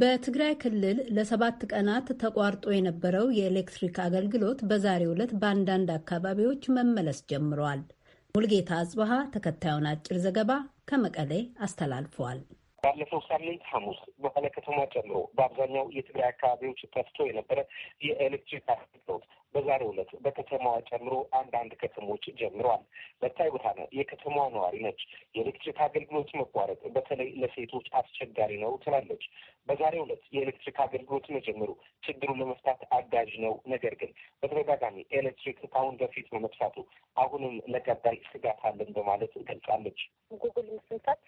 በትግራይ ክልል ለሰባት ቀናት ተቋርጦ የነበረው የኤሌክትሪክ አገልግሎት በዛሬው ዕለት በአንዳንድ አካባቢዎች መመለስ ጀምሯል። ሙልጌታ አጽበሃ ተከታዩን አጭር ዘገባ ከመቀሌ አስተላልፏል። ባለፈው ሳምንት ሐሙስ መቀለ ከተማ ጨምሮ በአብዛኛው የትግራይ አካባቢዎች ጠፍቶ የነበረ የኤሌክትሪክ አገልግሎት በዛሬው ዕለት በከተማዋ ጨምሮ አንዳንድ ከተሞች ጀምረዋል። በታይ ብርሃነ የከተማዋ ነዋሪ ነች። የኤሌክትሪክ አገልግሎት መቋረጥ በተለይ ለሴቶች አስቸጋሪ ነው ትላለች። በዛሬው ዕለት የኤሌክትሪክ አገልግሎት መጀመሩ ችግሩን ለመፍታት አጋዥ ነው። ነገር ግን በተደጋጋሚ ኤሌክትሪክ ከአሁን በፊት በመጥፋቱ አሁንም ለቀጣይ ስጋት አለን በማለት ገልጻለች። ጉግል ምስንታት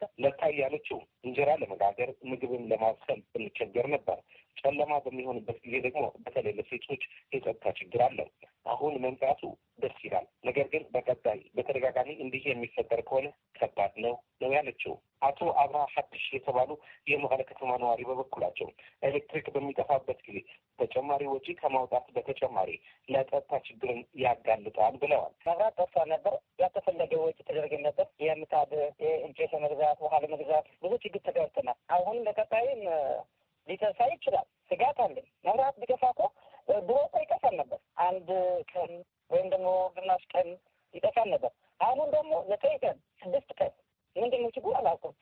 ፀገም ለታ ያለችው እንጀራ ለመጋገር ምግብን ለማብሰል እንቸገር ነበር። ጨለማ በሚሆንበት ጊዜ ደግሞ በተለይ ለሴቶች የጸጥታ ችግር አለው። አሁን መምጣቱ ደስ ይላል። ነገር ግን በቀጣይ በተደጋጋሚ እንዲህ የሚፈጠር ከሆነ ከባድ ነው ነው ያለችው። አቶ አብርሃ ሀድሽ የተባሉ የመቀለ ከተማ ነዋሪ በበኩላቸው ኤሌክትሪክ በሚጠፋበት ጊዜ ተጨማሪ ወጪ ከማውጣት በተጨማሪ ለጸጥታ ችግርን ያጋልጣል ብለዋል። መብራት ጠፋ ነበር። ያልተፈለገ ወጪ ተደረገ ነበር። የምጣድ እንጨት መግዛት፣ ውሃ ለመግዛት ብዙ ችግር ተጋርተናል። አሁንም በቀጣይም ሊጠፋ ይችላል። ስጋት አለኝ። መብራት ቢጠፋ እኮ ድሮ እኮ ይጠፋል ነበር። አንድ ቀን ወይም ደግሞ ግማሽ ቀን ይጠፋል ነበር። አሁን ደግሞ ዘጠኝ ቀን ስድስት ቀን ምንድን ነው ችግሩ አላውቅም።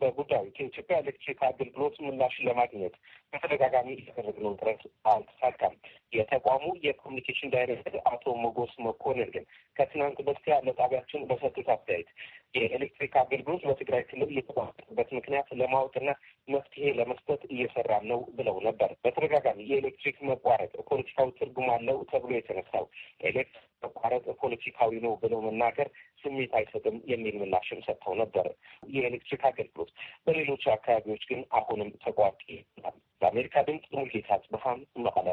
በጉዳዩ ከኢትዮጵያ ኤሌክትሪክ አገልግሎት ምላሽ ለማግኘት በተደጋጋሚ ያደረግነው ጥረት አልተሳካም። የተቋሙ የኮሚኒኬሽን ዳይሬክተር አቶ ሞጎስ መኮንን ግን ከትናንት በስቲያ ለጣቢያችን በሰጡት አስተያየት የኤሌክትሪክ አገልግሎት በትግራይ ክልል የተቋረጠበት ምክንያት ለማወቅና መፍትሄ ለመስጠት እየሰራን ነው ብለው ነበር። በተደጋጋሚ የኤሌክትሪክ መቋረጥ ፖለቲካዊ ትርጉም አለው ተብሎ የተነሳው ኤሌክትሪክ መቋረጥ ፖለቲካዊ ነው ብለው መናገር ስሜት አይሰጥም የሚል ምላሽም ሰጥተው ነበር። የኤሌክትሪክ አገልግሎት በሌሎች አካባቢዎች ግን አሁንም ተቋርጦ ይገኛል። በአሜሪካ ድምፅ ሙልጌታ ጽብሃም መቀለ